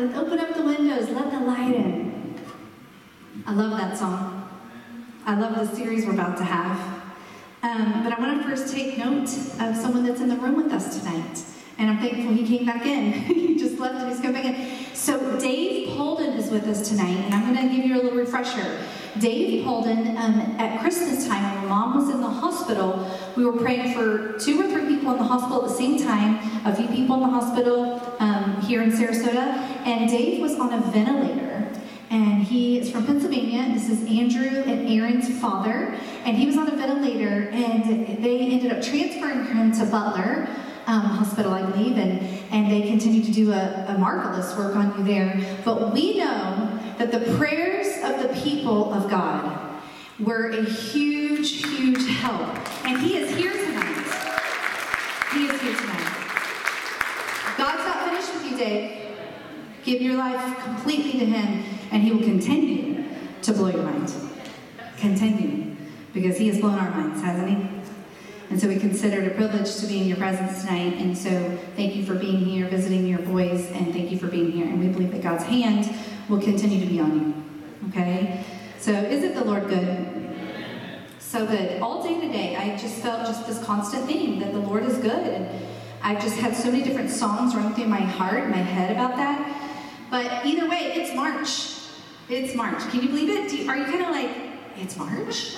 Let's open up the windows. Let the light in. I love that song. I love the series we're about to have. Um, but I want to first take note of someone that's in the room with us tonight. And I'm thankful he came back in. he just left and he's coming back in. So Dave Holden is with us tonight, and I'm going to give you a little refresher. Dave Holden, um, at Christmas time, when mom was in the hospital, we were praying for two or three people in the hospital at the same time, a few people in the hospital um, here in Sarasota, and Dave was on a ventilator. And he is from Pennsylvania. This is Andrew and Aaron's father. And he was on a ventilator, and they ended up transferring him to Butler um, Hospital, I believe, and, and they continue to do a, a marvelous work on you there. But we know that the prayers of the people of God were a huge, huge help. And He is here tonight. He is here tonight. God's Dave. Give your life completely to Him, and He will continue to blow your mind. Continue. Because He has blown our minds, hasn't He? And so we consider it a privilege to be in your presence tonight. And so thank you for being here, visiting your boys, and thank you for being here. And we believe that God's hand will continue to be on you. Okay? So isn't the Lord good? So good. All day today, I just felt just this constant theme that the Lord is good. I've just had so many different songs running through my heart, my head about that. But either way, it's March. It's March. Can you believe it? You, are you kind of like, it's March?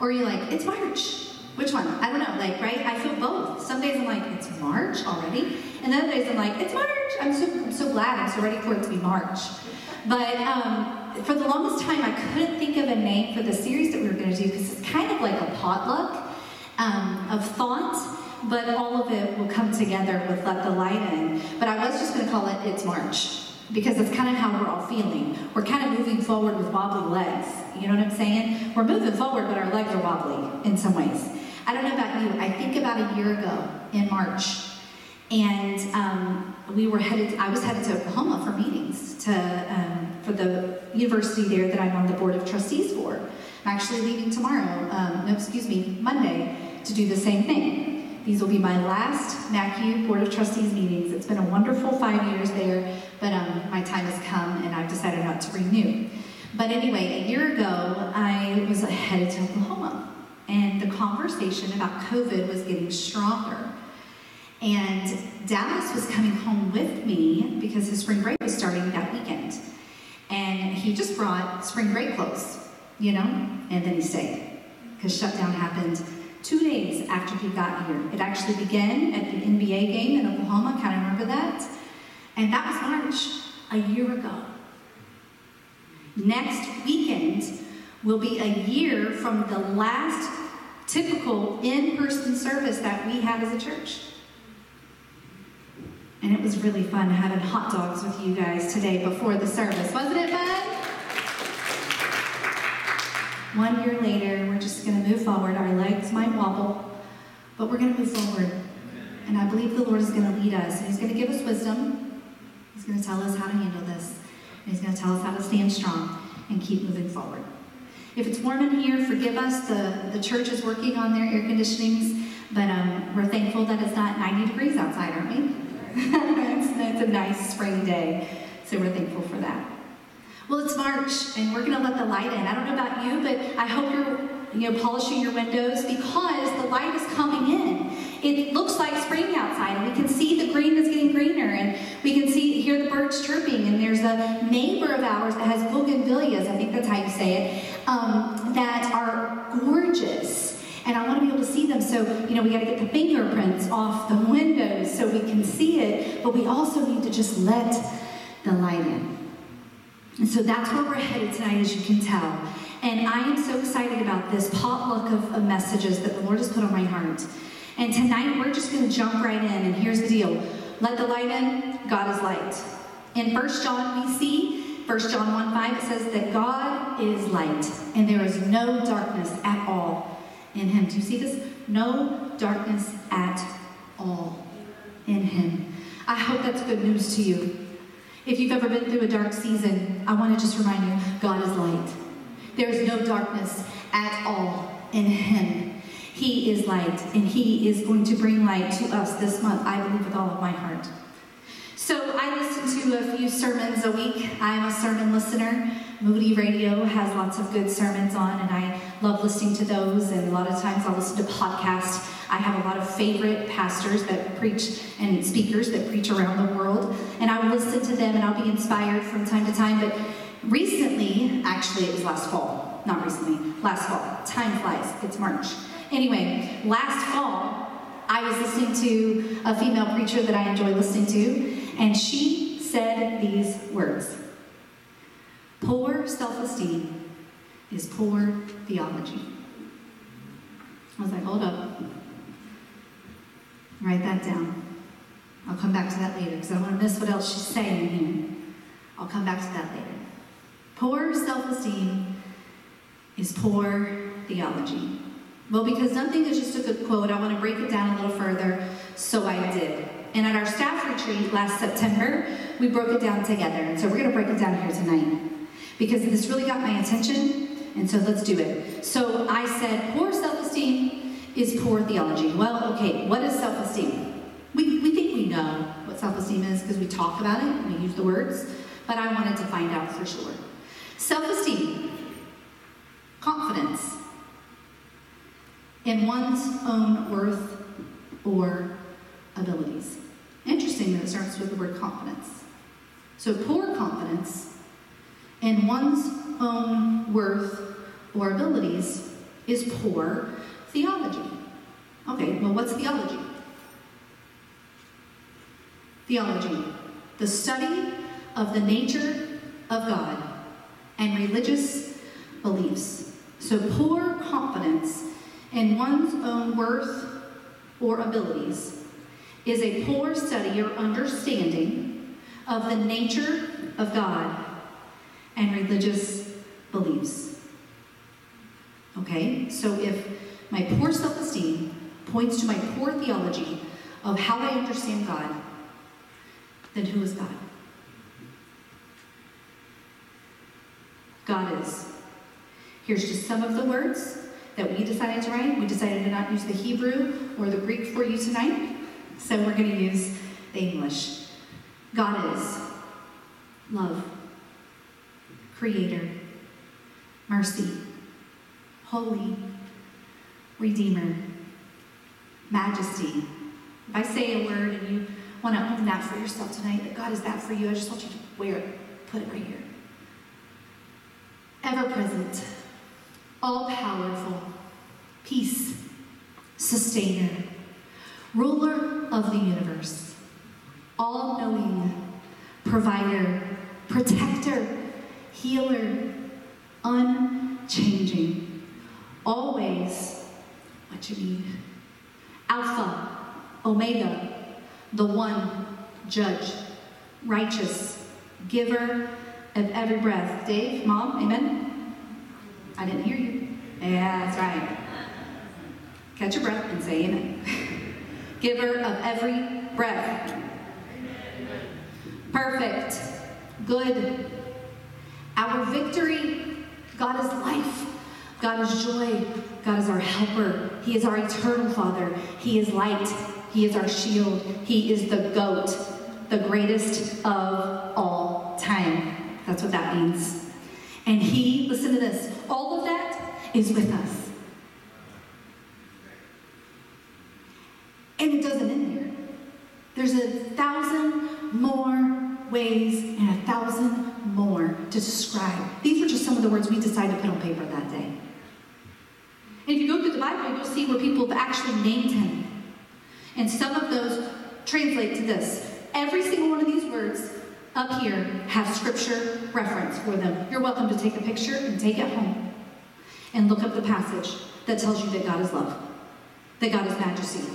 Or are you like, it's March? Which one? I don't know, like, right? I feel both. Some days I'm like, it's March already. And other days I'm like, it's March. I'm so, I'm so glad. I'm so ready for it to be March. But um, for the longest time, I couldn't think of a name for the series that we were going to do because it's kind of like a potluck um, of thought, but all of it will come together with Let the Light In. But I was just going to call it It's March because it's kind of how we're all feeling. We're kind of moving forward with wobbly legs. You know what I'm saying? We're moving forward, but our legs are wobbly in some ways. I don't know about you. I think about a year ago in March, and um, we were headed. I was headed to Oklahoma for meetings to um, for the university there that I'm on the board of trustees for. I'm actually leaving tomorrow. Um, no, excuse me, Monday to do the same thing. These will be my last MACU Board of Trustees meetings. It's been a wonderful five years there, but um, my time has come and I've decided not to renew. But anyway, a year ago, I was headed to Oklahoma and the conversation about COVID was getting stronger. And Dallas was coming home with me because his spring break was starting that weekend. And he just brought spring break clothes, you know, and then he stayed. Because shutdown happened two days after he got here. It actually began at the NBA game in Oklahoma, kind of remember that? And that was March, a year ago. Next weekend will be a year from the last typical in person service that we had as a church. And it was really fun having hot dogs with you guys today before the service. Wasn't it fun? One year later, we're just going to move forward. Our legs might wobble, but we're going to move forward. And I believe the Lord is going to lead us. And He's going to give us wisdom. He's going to tell us how to handle this. And He's going to tell us how to stand strong and keep moving forward. If it's warm in here, forgive us. The, the church is working on their air conditionings, but um, we're thankful that it's not 90 degrees outside, aren't we? it's, it's a nice spring day, so we're thankful for that. Well, it's March, and we're going to let the light in. I don't know about you, but I hope you're you know, polishing your windows because the light is coming in. It looks like spring outside, and we can see the green is getting greener, and we can see hear the birds chirping. And there's a neighbor of ours that has bougainvilleas, I think that's how you say it, um, that are gorgeous. And I want to be able to see them. So, you know, we got to get the fingerprints off the windows so we can see it, but we also need to just let the light in. And so that's where we're headed tonight, as you can tell. And I am so excited about this potluck of, of messages that the Lord has put on my heart. And tonight we're just going to jump right in. And here's the deal let the light in, God is light. In 1 John, we see, 1 John 1 5, it says that God is light, and there is no darkness at all in him. Do you see this? No darkness at all in him. I hope that's good news to you. If you've ever been through a dark season, I want to just remind you God is light. There is no darkness at all in Him. He is light, and He is going to bring light to us this month, I believe with all of my heart. So I listen to a few sermons a week. I'm a sermon listener. Moody Radio has lots of good sermons on, and I love listening to those. And a lot of times I'll listen to podcasts. I have a lot of favorite pastors that preach and speakers that preach around the world, and I will listen to them and I'll be inspired from time to time. But recently, actually, it was last fall, not recently, last fall. Time flies, it's March. Anyway, last fall, I was listening to a female preacher that I enjoy listening to, and she said these words Poor self esteem is poor theology. I was like, hold up. Write that down. I'll come back to that later because I don't want to miss what else she's saying here. I'll come back to that later. Poor self esteem is poor theology. Well, because nothing is just a good quote, I want to break it down a little further, so I did. And at our staff retreat last September, we broke it down together. And so we're going to break it down here tonight because this really got my attention. And so let's do it. So I said, poor self esteem is poor theology. Well, okay, what is self esteem? We, we think we know what self esteem is because we talk about it, we use the words, but I wanted to find out for sure. Self esteem, confidence in one's own worth or abilities. Interesting that it starts with the word confidence. So, poor confidence in one's own worth or abilities is poor theology. Okay, well, what's theology? Theology, the study of the nature of God and religious beliefs. So, poor confidence in one's own worth or abilities is a poor study or understanding of the nature of God and religious beliefs. Okay, so if my poor self esteem points to my poor theology of how I understand God, then who is God? God is. Here's just some of the words that we decided to write. We decided to not use the Hebrew or the Greek for you tonight, so we're going to use the English. God is love, creator, mercy, holy, redeemer, majesty. If I say a word and you want to own that for yourself tonight, that God is that for you, I just want you to wear it, put it right here. Ever present all powerful, peace, sustainer, ruler of the universe, all knowing, provider, protector, healer, unchanging, always what you need. Alpha, Omega, the one judge, righteous, giver of every breath. Dave, mom, amen? I didn't hear you. Yeah, that's right. Catch your breath and say amen. Giver of every breath. Perfect. Good. Our victory. God is life. God is joy. God is our helper. He is our eternal Father. He is light. He is our shield. He is the goat, the greatest of all time. That's what that means. And He, listen to this, all of that is with us. And it doesn't end there. There's a thousand more ways and a thousand more to describe. These were just some of the words we decided to put on paper that day. And if you go through the Bible, you'll see where people have actually named him. And some of those translate to this. Every single one of these words up here have scripture reference for them. You're welcome to take a picture and take it home and look up the passage that tells you that God is love, that God is majesty,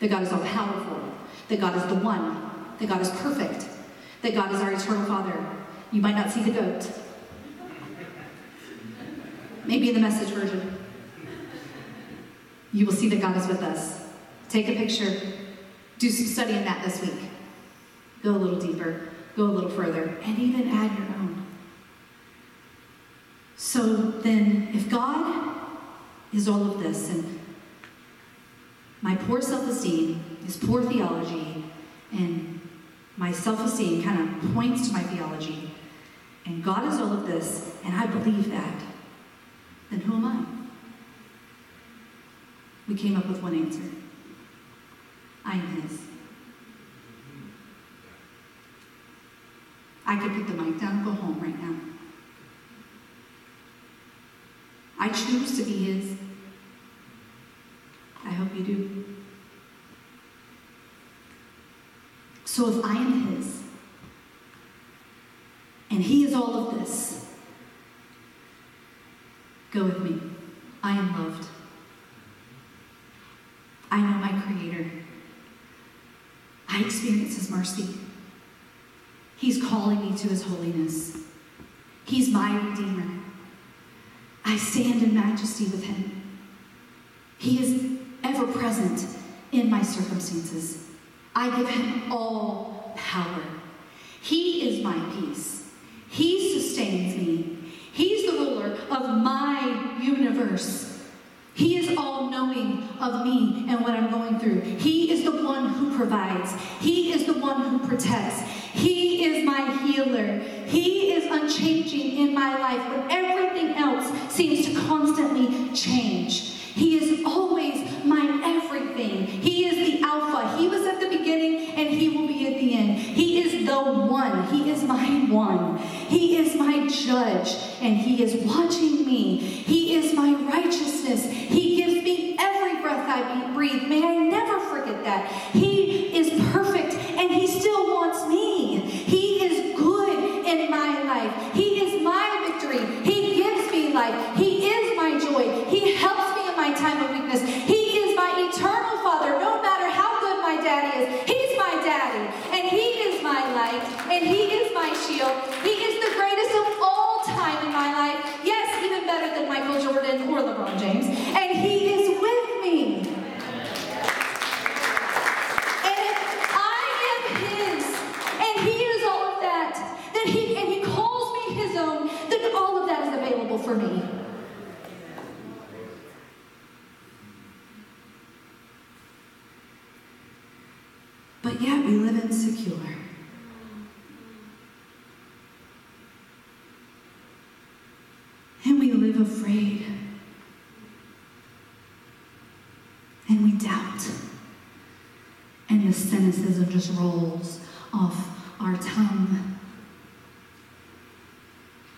that God is all powerful, that God is the one, that God is perfect, that God is our eternal Father. You might not see the goat. Maybe in the message version. You will see that God is with us. Take a picture. Do some study in that this week. Go a little deeper go a little further and even add your own. So then, if God is all of this, and my poor self esteem this poor theology, and my self esteem kind of points to my theology, and God is all of this, and I believe that, then who am I? We came up with one answer I am His. I could put the mic down and go home right now. I choose to be His. I hope you do. So if I am His, and He is all of this, go with me. I am loved. I know my Creator. I experience His mercy. He's calling me to His holiness. He's my Redeemer. I stand in majesty with Him. He is present in my circumstances. I give Him all power. He is my peace. He sustains me. He's the ruler of my universe. He is all knowing of me and what I'm going through. He is the one who provides. He is the one who protects. He is my healer. He is unchanging in my life when everything else seems to constantly change. He is always my everything. He is the Alpha. He was at the beginning and He will be at the end. He is the one. He is my one. He is my judge and He is watching me. He is my righteousness. He gives me every breath I breathe. May I never forget that. He is perfect and He still wants me. He is good in my life. He is my victory. He gives me life. He is my joy. He helps me in my time of weakness. He is my eternal Father, no matter how good my daddy is. He's my daddy, and He is my light, and He is my shield. He is the greatest of all time in my life. Yes, even better than Michael Jordan or LeBron James. And He is with me. And if I am His, and He is all of that, then He and He calls me His own, then all of that is available for me. But yet we live insecure. And we live afraid. And And the cynicism just rolls off our tongue.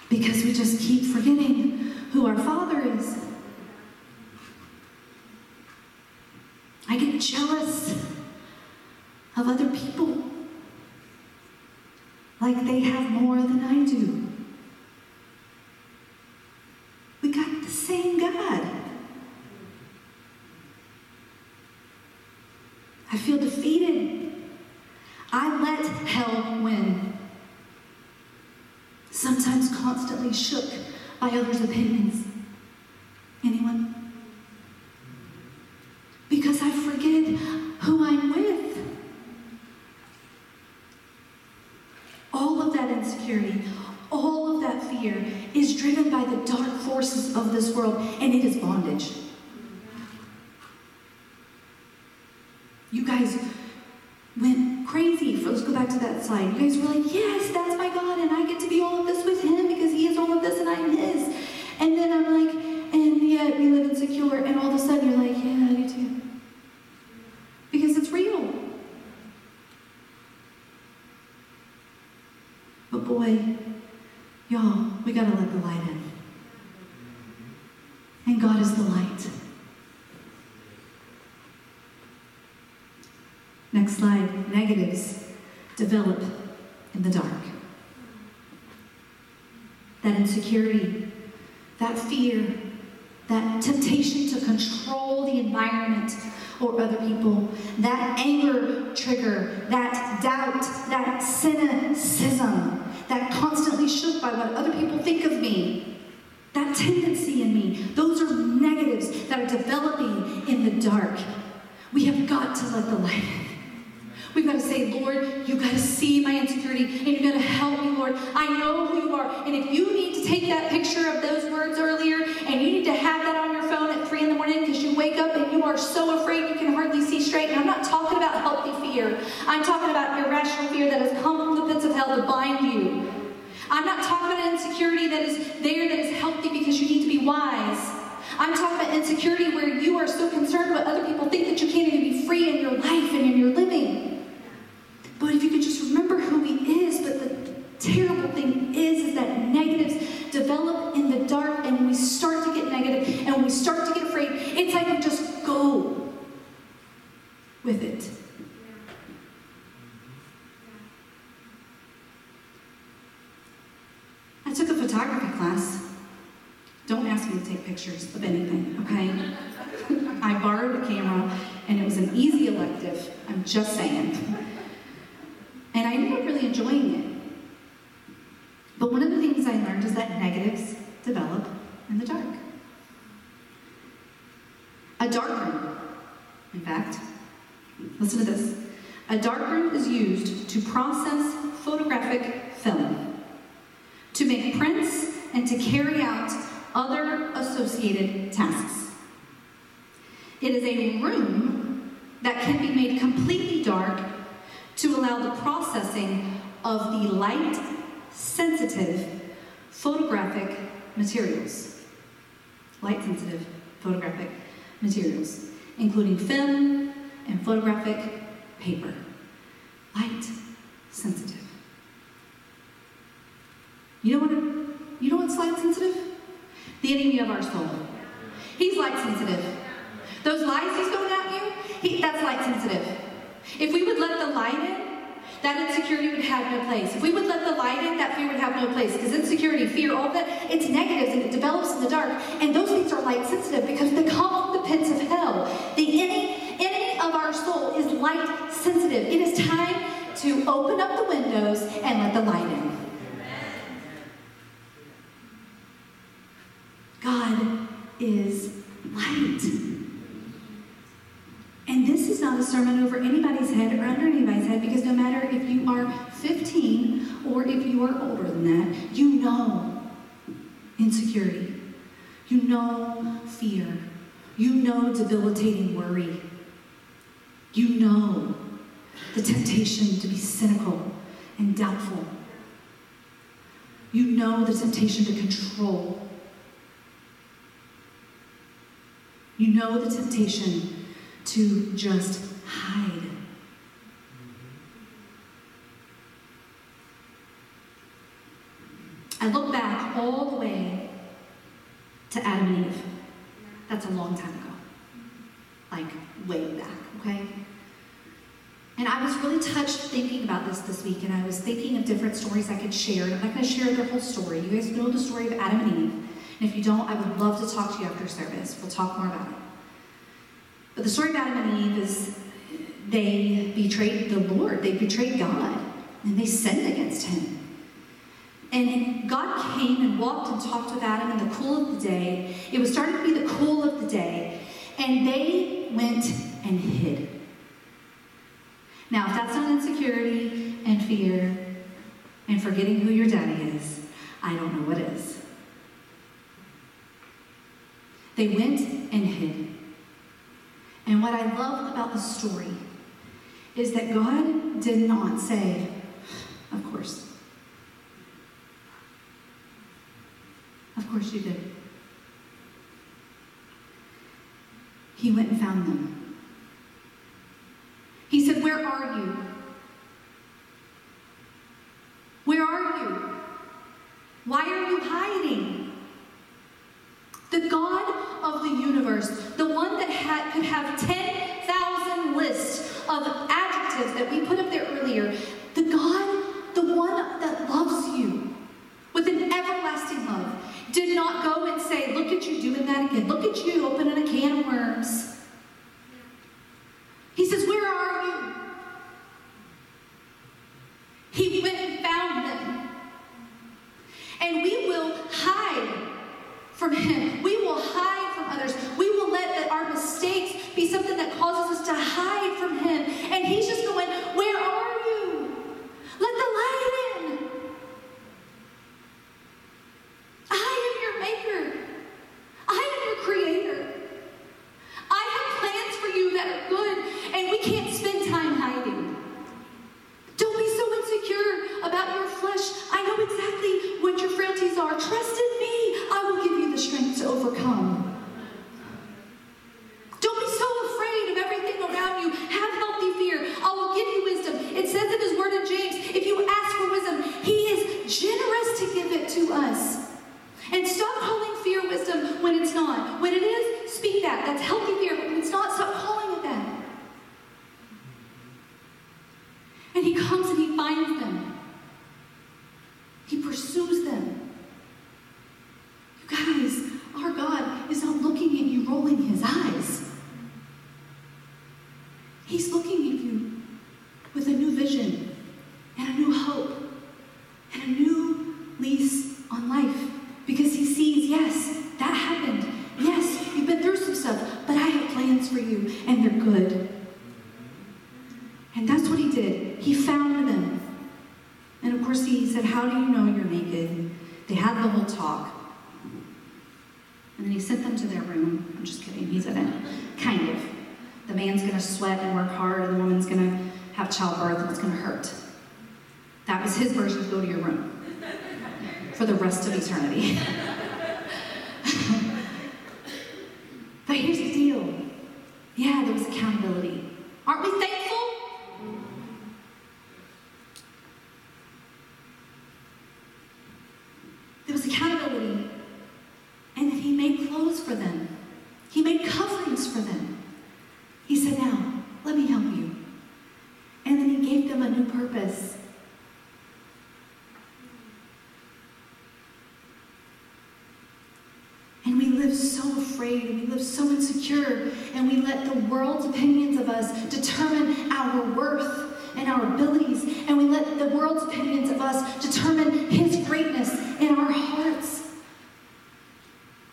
Because we just keep forgetting who our Father is. I get jealous of other people. Like they have more than I do. We got the same God. I feel defeated. I let hell win. Sometimes constantly shook by others' opinions. Anyone? Because I forget who I'm with. All of that insecurity, all of that fear is driven by the dark forces of this world, and it is bondage. You guys went Let's go back to that slide. You guys were like, yes, that's my God, and I get to be all of this with Him because He is all of this and I'm His. And then I'm like, and yet we live insecure, and all of a sudden you're like, yeah, I do too. Because it's real. But boy, y'all, we gotta let the light in. And God is the light. Next slide. Negatives develop in the dark. That insecurity, that fear, that temptation to control the environment or other people, that anger trigger, that doubt, that cynicism, that constantly shook by what other people think of me, that tendency in me, those are negatives that are developing in the dark. We have got to let the light in. We've got to say, Lord, you've got to see my insecurity and you've got to help me, Lord. I know who you are. And if you need to take that picture of those words earlier and you need to have that on your phone at 3 in the morning because you wake up and you are so afraid you can hardly see straight. And I'm not talking about healthy fear. I'm talking about irrational fear that has come from the pits of hell to bind you. I'm not talking about insecurity that is there that is healthy because you need to be wise. I'm talking about insecurity where you are so concerned what other people think that you can't even be free in your life and in your living. But if you could just remember who he is, but the terrible thing is, is that negatives develop in the dark, and we start to get negative and we start to get afraid, it's like we just go with it. I took a photography class. Don't ask me to take pictures of anything, okay? I borrowed a camera and it was an easy elective. I'm just saying. And I ended up really enjoying it. But one of the things I learned is that negatives develop in the dark. A dark room, in fact, listen to this. A dark room is used to process photographic film, to make prints, and to carry out other associated tasks. It is a room that can be made completely dark to allow the processing of the light sensitive photographic materials. Light sensitive photographic materials, including film and photographic paper. Light sensitive. You know what? You know what's light sensitive? The enemy of our soul. He's light sensitive. Those lies he's going at you, he, that's light sensitive. If we would let the light in, that insecurity would have no place. If we would let the light in, that fear would have no place. Because insecurity, fear, all that, it's negatives and it develops in the dark. And those things are light sensitive because they come from the pits of hell. The enemy, enemy of our soul is light sensitive. It is time to open up the windows and let the light in. God is light. And this is not a sermon over anybody's head or under anybody's head because no matter if you are 15 or if you are older than that, you know insecurity. You know fear. You know debilitating worry. You know the temptation to be cynical and doubtful. You know the temptation to control. You know the temptation to just hide. I look back all the way to Adam and Eve. That's a long time ago. Like, way back, okay? And I was really touched thinking about this this week, and I was thinking of different stories I could share. And I'm not going to share the whole story. You guys know the story of Adam and Eve. And if you don't, I would love to talk to you after service. We'll talk more about it. But the story of Adam and Eve is they betrayed the Lord, they betrayed God, and they sinned against Him. And God came and walked and talked with Adam in the cool of the day. It was starting to be the cool of the day, and they went and hid. Now, if that's not insecurity and fear and forgetting who your daddy is, I don't know what is. They went and hid. What I love about the story is that God did not say, Of course. Of course you did. He went and found them. He said, Where are you? Where are you? Why are you hiding? The God of the universe, the had, could have 10,000 lists of adjectives that we put up there earlier, the God, the one that loves you with an everlasting love, did not go and say, Look at you doing that again. Look at you opening a can of worms. Eternity. but here's the deal yeah, there was accountability. Aren't we thankful? There was accountability. And then he made clothes for them. He made coverings for them. He said, Now, let me help you. And then he gave them a new purpose. And we live so afraid and we live so insecure and we let the world's opinions of us determine our worth and our abilities and we let the world's opinions of us determine his greatness in our hearts.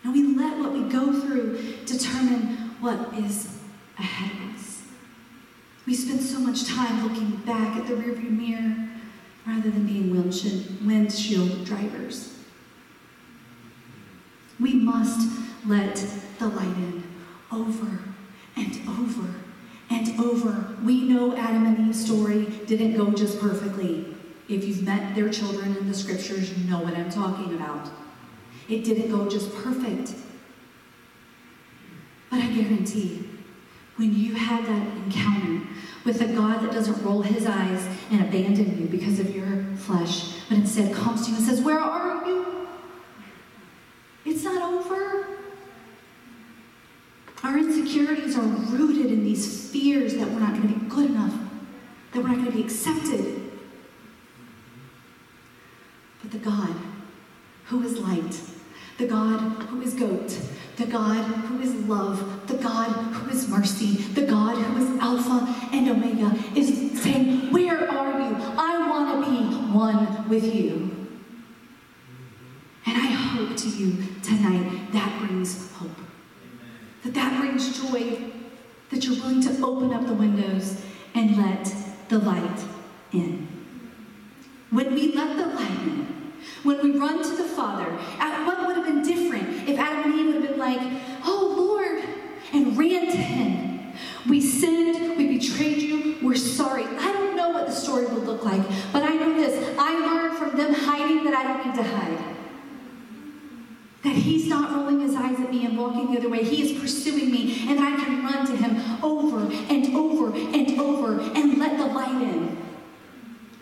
And we let what we go through determine what is ahead of us. We spend so much time looking back at the rearview mirror rather than being windshield, windshield drivers. We must let the light in over and over and over. We know Adam and Eve's story didn't go just perfectly. If you've met their children in the scriptures, you know what I'm talking about. It didn't go just perfect. But I guarantee, when you have that encounter with a God that doesn't roll his eyes and abandon you because of your flesh, but instead comes to you and says, Where are you? It's not over. Our insecurities are rooted in these fears that we're not going to be good enough, that we're not going to be accepted. But the God who is light, the God who is goat, the God who is love, the God who is mercy, the God who is Alpha and Omega, is saying, Where are you? I want to be one with you. And I hope to you tonight that brings hope. That that brings joy. That you're willing to open up the windows and let the light in. When we let the light in, when we run to the Father, at what would have been different if Adam and Eve would have been like, oh Lord, and ran to him. We sinned, we betrayed you, we're sorry. I don't know what the story would look like, but I know this. I learned from them hiding that I don't need to hide. That he's not rolling his eyes at me and walking the other way. He is pursuing me, and I can run to him over and over and over and let the light in.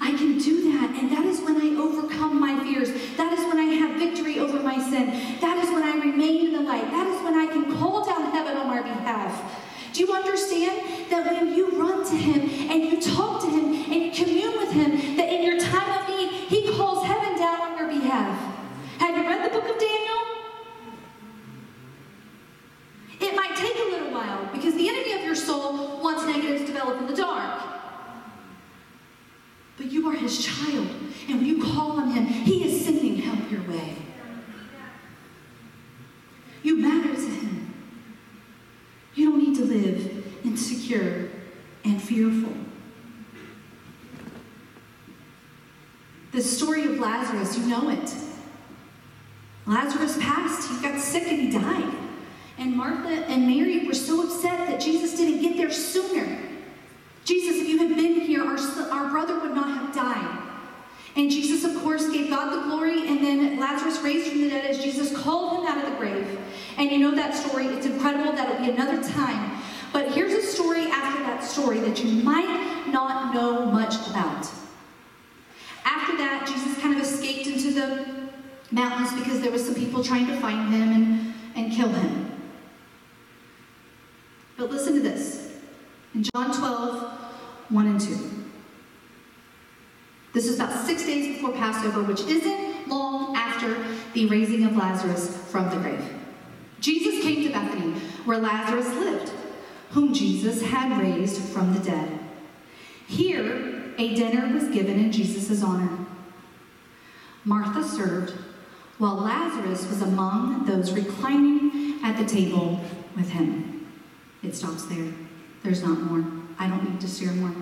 I can do that, and that is when I overcome my fears. That is when I have victory over my sin. That is when I remain in the light. That is when I can call down heaven on my behalf. Do you understand that when you run to him and you talk to him and you commune with him, that in your time of need, he calls heaven down on your behalf? Have you read the book of Daniel? It might take a little while because the enemy of your soul wants negatives develop in the dark. But you are his child, and when you call on him, he is sending help your way. You matter to him. You don't need to live insecure and fearful. The story of Lazarus, you know it. Lazarus passed, he got sick and he died. And Martha and Mary were so upset that Jesus didn't get there gave God the glory, and then Lazarus raised from the dead as Jesus called him out of the grave. And you know that story. It's incredible. That'll be another time. But here's a story after that story that you might not know much about. After that, Jesus kind of escaped into the mountains because there was some people trying to find him and, and kill him. But listen to this. In John 12, 1 and 2. This is about six days before Passover, which isn't long after the raising of Lazarus from the grave. Jesus came to Bethany, where Lazarus lived, whom Jesus had raised from the dead. Here, a dinner was given in Jesus' honor. Martha served, while Lazarus was among those reclining at the table with him. It stops there. There's not more. I don't need to share more.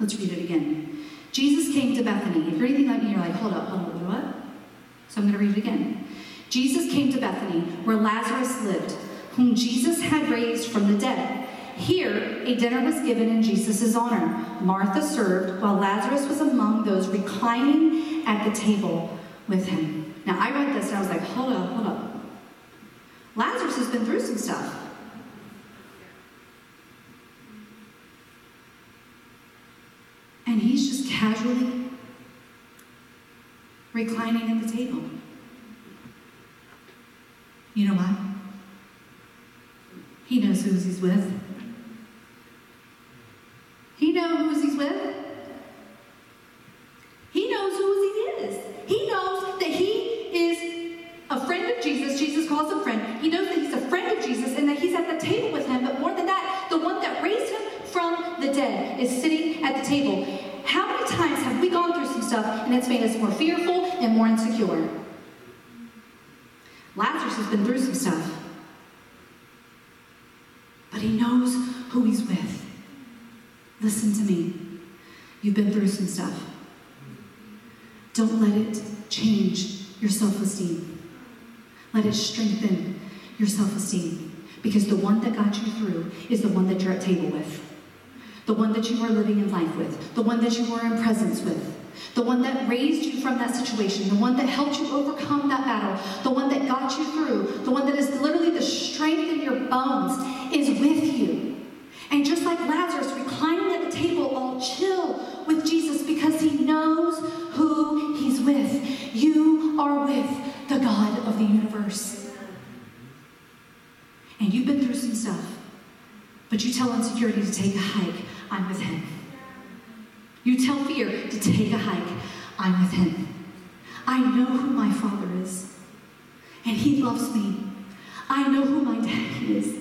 Let's read it again. Jesus came to Bethany. If you're anything like me, you're like, hold up, hold up, what? So I'm going to read it again. Jesus came to Bethany, where Lazarus lived, whom Jesus had raised from the dead. Here, a dinner was given in Jesus' honor. Martha served, while Lazarus was among those reclining at the table with him. Now, I read this and I was like, hold up, hold up. Lazarus has been through some stuff. And he's just casually reclining at the table. You know why? He knows who he's with. He knows who he's with. He knows who he is. He knows that he is a friend of Jesus. Jesus calls him friend. He knows that he's a friend of Jesus and that he's at the table with him. But more than that, the one that raised him from the dead is sitting at the table. How many times have we gone through some stuff and it's made us more fearful and more insecure? Lazarus But he knows who he's with. Listen to me. You've been through some stuff. Don't let it change your self esteem. Let it strengthen your self esteem. Because the one that got you through is the one that you're at table with, the one that you are living in life with, the one that you are in presence with. The one that raised you from that situation, the one that helped you overcome that battle, the one that got you through, the one that is literally the strength in your bones is with you. And just like Lazarus reclining at the table, all chill with Jesus because he knows who he's with. You are with the God of the universe. And you've been through some stuff, but you tell insecurity to take a hike. I'm with him. You tell fear to take a hike. I'm with him. I know who my father is, and he loves me. I know who my daddy is,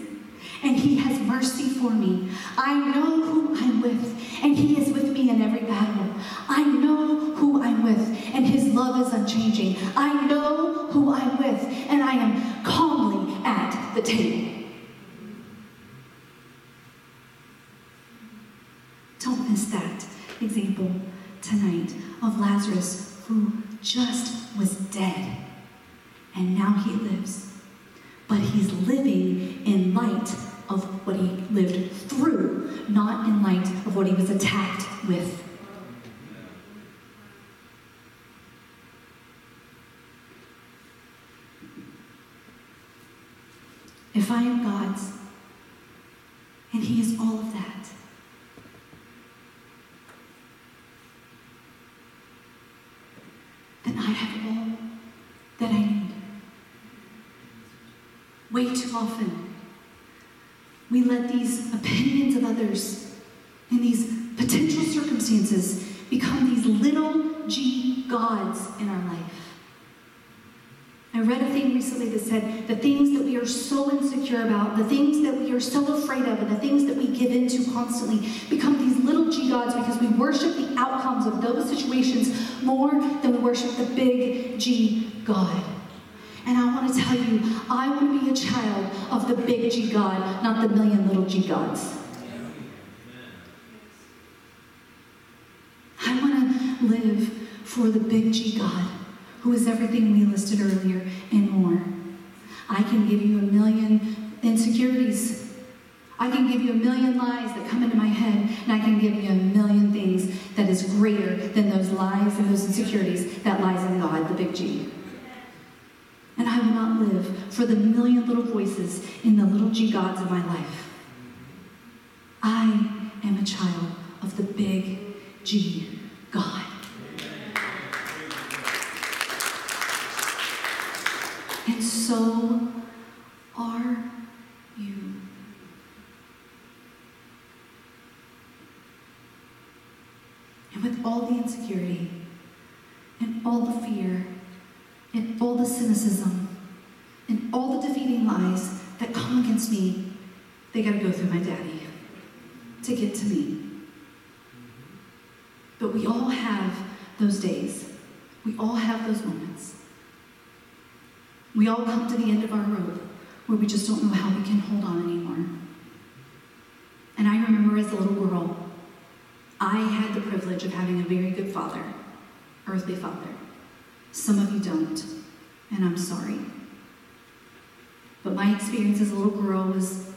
and he has mercy for me. I know who I'm with, and he is with me in every battle. I know who I'm with, and his love is unchanging. I know who I'm with, and I am calmly at the table. Don't miss that example tonight of Lazarus who just was dead and now he lives. But he's living in light of what he lived through, not in light of what he was attacked with. If I am God's, and he is all of that, then I have all that I need. Way too often, we let these opinions of others and these potential circumstances become these little g gods in our life. I read a thing recently that said the things that we are so insecure about, the things that we are so afraid of, and the things that we give into constantly become these little g gods because we worship the outcomes of those situations more than we worship the big G God. And I want to tell you, I want to be a child of the big G God, not the million little G gods. I want to live for the big G God who is everything we listed earlier and more. I can give you a million insecurities. I can give you a million lies that come into my head, and I can give you a million things that is greater than those lies and those insecurities that lies in God, the big G. And I will not live for the million little voices in the little g gods of my life. I am a child of the big G God. And so are you. And with all the insecurity and all the fear and all the cynicism and all the defeating lies that come against me, they got to go through my daddy to get to me. But we all have those days. We all have those moments. We all come to the end of our rope where we just don't know how we can hold on anymore. And I remember as a little girl, I had the privilege of having a very good father, earthly father. Some of you don't, and I'm sorry. But my experience as a little girl was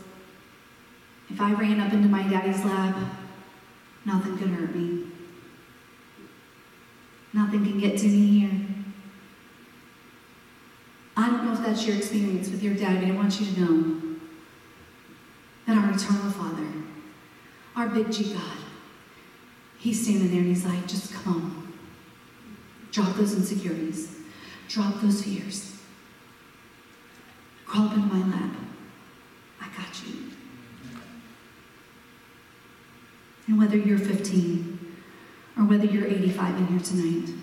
if I ran up into my daddy's lap, nothing could hurt me. Nothing can get to me here. I don't know if that's your experience with your dad, but I want you to know that our eternal Father, our big G God, He's standing there and He's like, just come on. Drop those insecurities. Drop those fears. Crawl up into my lap. I got you. And whether you're 15 or whether you're 85 in here tonight,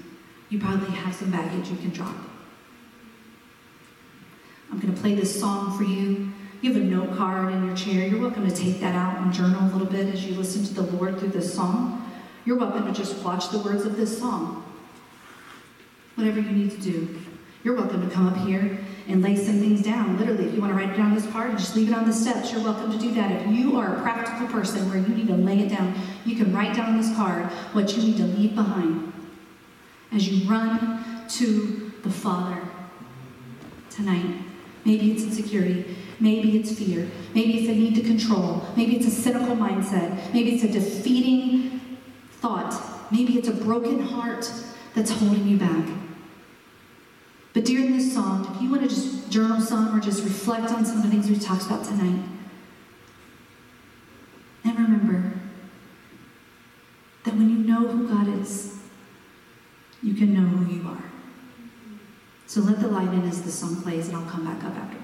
you probably have some baggage you can drop. I'm going to play this song for you. You have a note card in your chair. You're welcome to take that out and journal a little bit as you listen to the Lord through this song. You're welcome to just watch the words of this song. Whatever you need to do. You're welcome to come up here and lay some things down. Literally, if you want to write it down this card and just leave it on the steps, you're welcome to do that. If you are a practical person where you need to lay it down, you can write down this card what you need to leave behind as you run to the Father tonight. Maybe it's insecurity. Maybe it's fear. Maybe it's a need to control. Maybe it's a cynical mindset. Maybe it's a defeating thought. Maybe it's a broken heart that's holding you back. But during this song, if you want to just journal some or just reflect on some of the things we've talked about tonight, and remember that when you know who God is, you can know who you are. So let the light in as the song plays, and I'll come back up afterwards.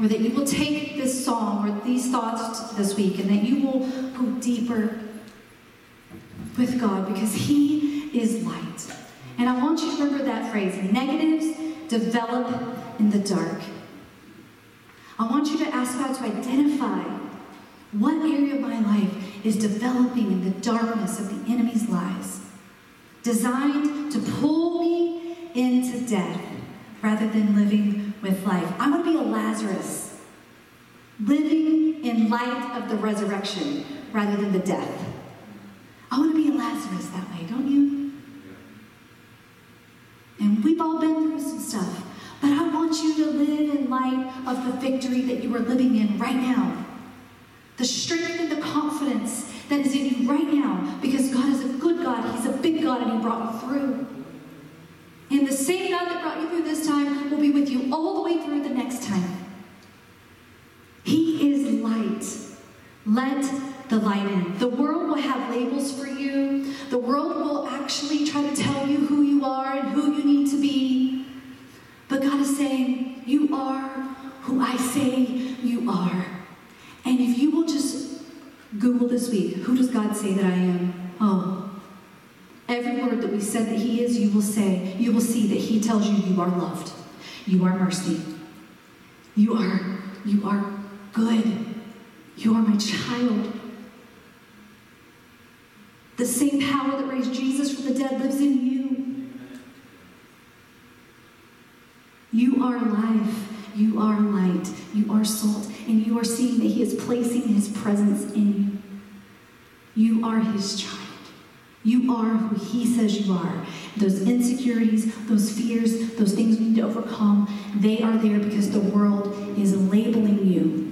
Or that you will take this song or these thoughts this week, and that you will go deeper with God because He is light. And I want you to remember that phrase negatives develop in the dark. I want you to ask God to identify what area of my life is developing in the darkness of the enemy's lies, designed to pull me into death rather than living with life. I want to be a Lazarus, living in light of the resurrection rather than the death. I want to be a Lazarus that way, don't you? And we've all been through some stuff. But I want you to live in light of the victory that you are living in right now. The strength and the confidence that is in you right now because God is a good God. He's a big God and He brought you through. And the same God that brought you through this time will be with you all the way through the next time. He is light. Let the light in. The world will have labels for you. The world will actually try to tell you who you are and who you need to be. But God is saying, You are who I say you are. And if you will just Google this week, who does God say that I am? Oh, that we said that He is, you will say, you will see that He tells you you are loved, you are mercy, you are, you are good, you are my child. The same power that raised Jesus from the dead lives in you. You are life. You are light. You are salt. And you are seeing that He is placing His presence in you. You are His child. You are who He says you are. Those insecurities, those fears, those things we need to overcome, they are there because the world is labeling you.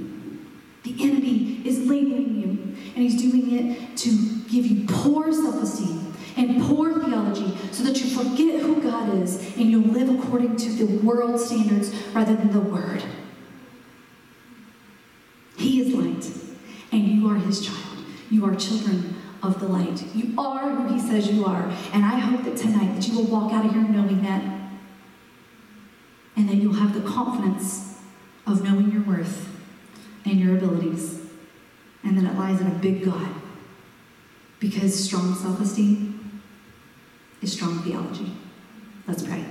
The enemy is labeling you, and he's doing it to give you poor self esteem and poor theology so that you forget who God is and you'll live according to the world standards rather than the Word. He is light, and you are his child. You are children of the light. You are who he says you are. And I hope that tonight that you will walk out of here knowing that and that you'll have the confidence of knowing your worth and your abilities and that it lies in a big God. Because strong self esteem is strong theology. Let's pray.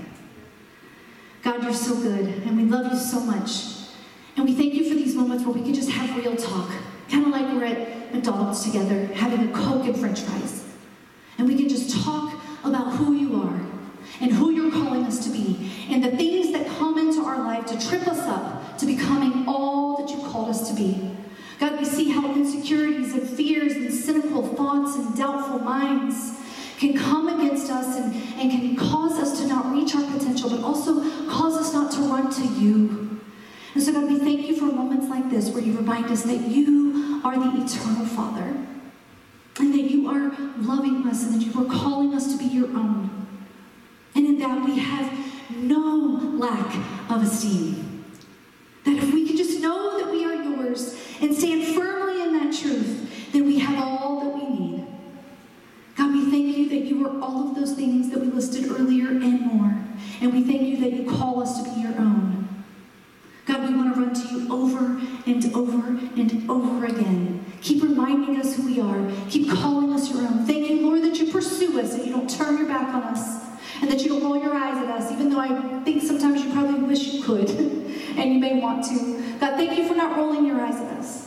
God, you're so good, and we love you so much. And we thank you for these moments where we can just have real talk, kind of like we're at McDonald's together, having a Coke and French fries. And we can just talk about who you are and who you're calling us to be, and the things that come into our life to trip us up to becoming all that you called us to be. God, we see how insecurities and fears and cynical thoughts and doubtful minds can come against us and, and can cause us to not reach our potential, but also cause us not to run to you. And so, God, we thank you for moments like this where you remind us that you are the eternal Father and that you are loving us and that you are calling us to be your own. And in that we have no lack of esteem. That if we can just know that we are yours and stand firmly in that truth, then we have all that we need. God, we thank you that you are all of those things that we listed earlier and more. And we thank you that you call us to be your own. God, we want to run to you over and over and over again. Keep reminding us who we are. Keep calling us your own. Thank you, Lord, that you pursue us and you don't turn your back on us and that you don't roll your eyes at us, even though I think sometimes you probably wish you could and you may want to. God, thank you for not rolling your eyes at us.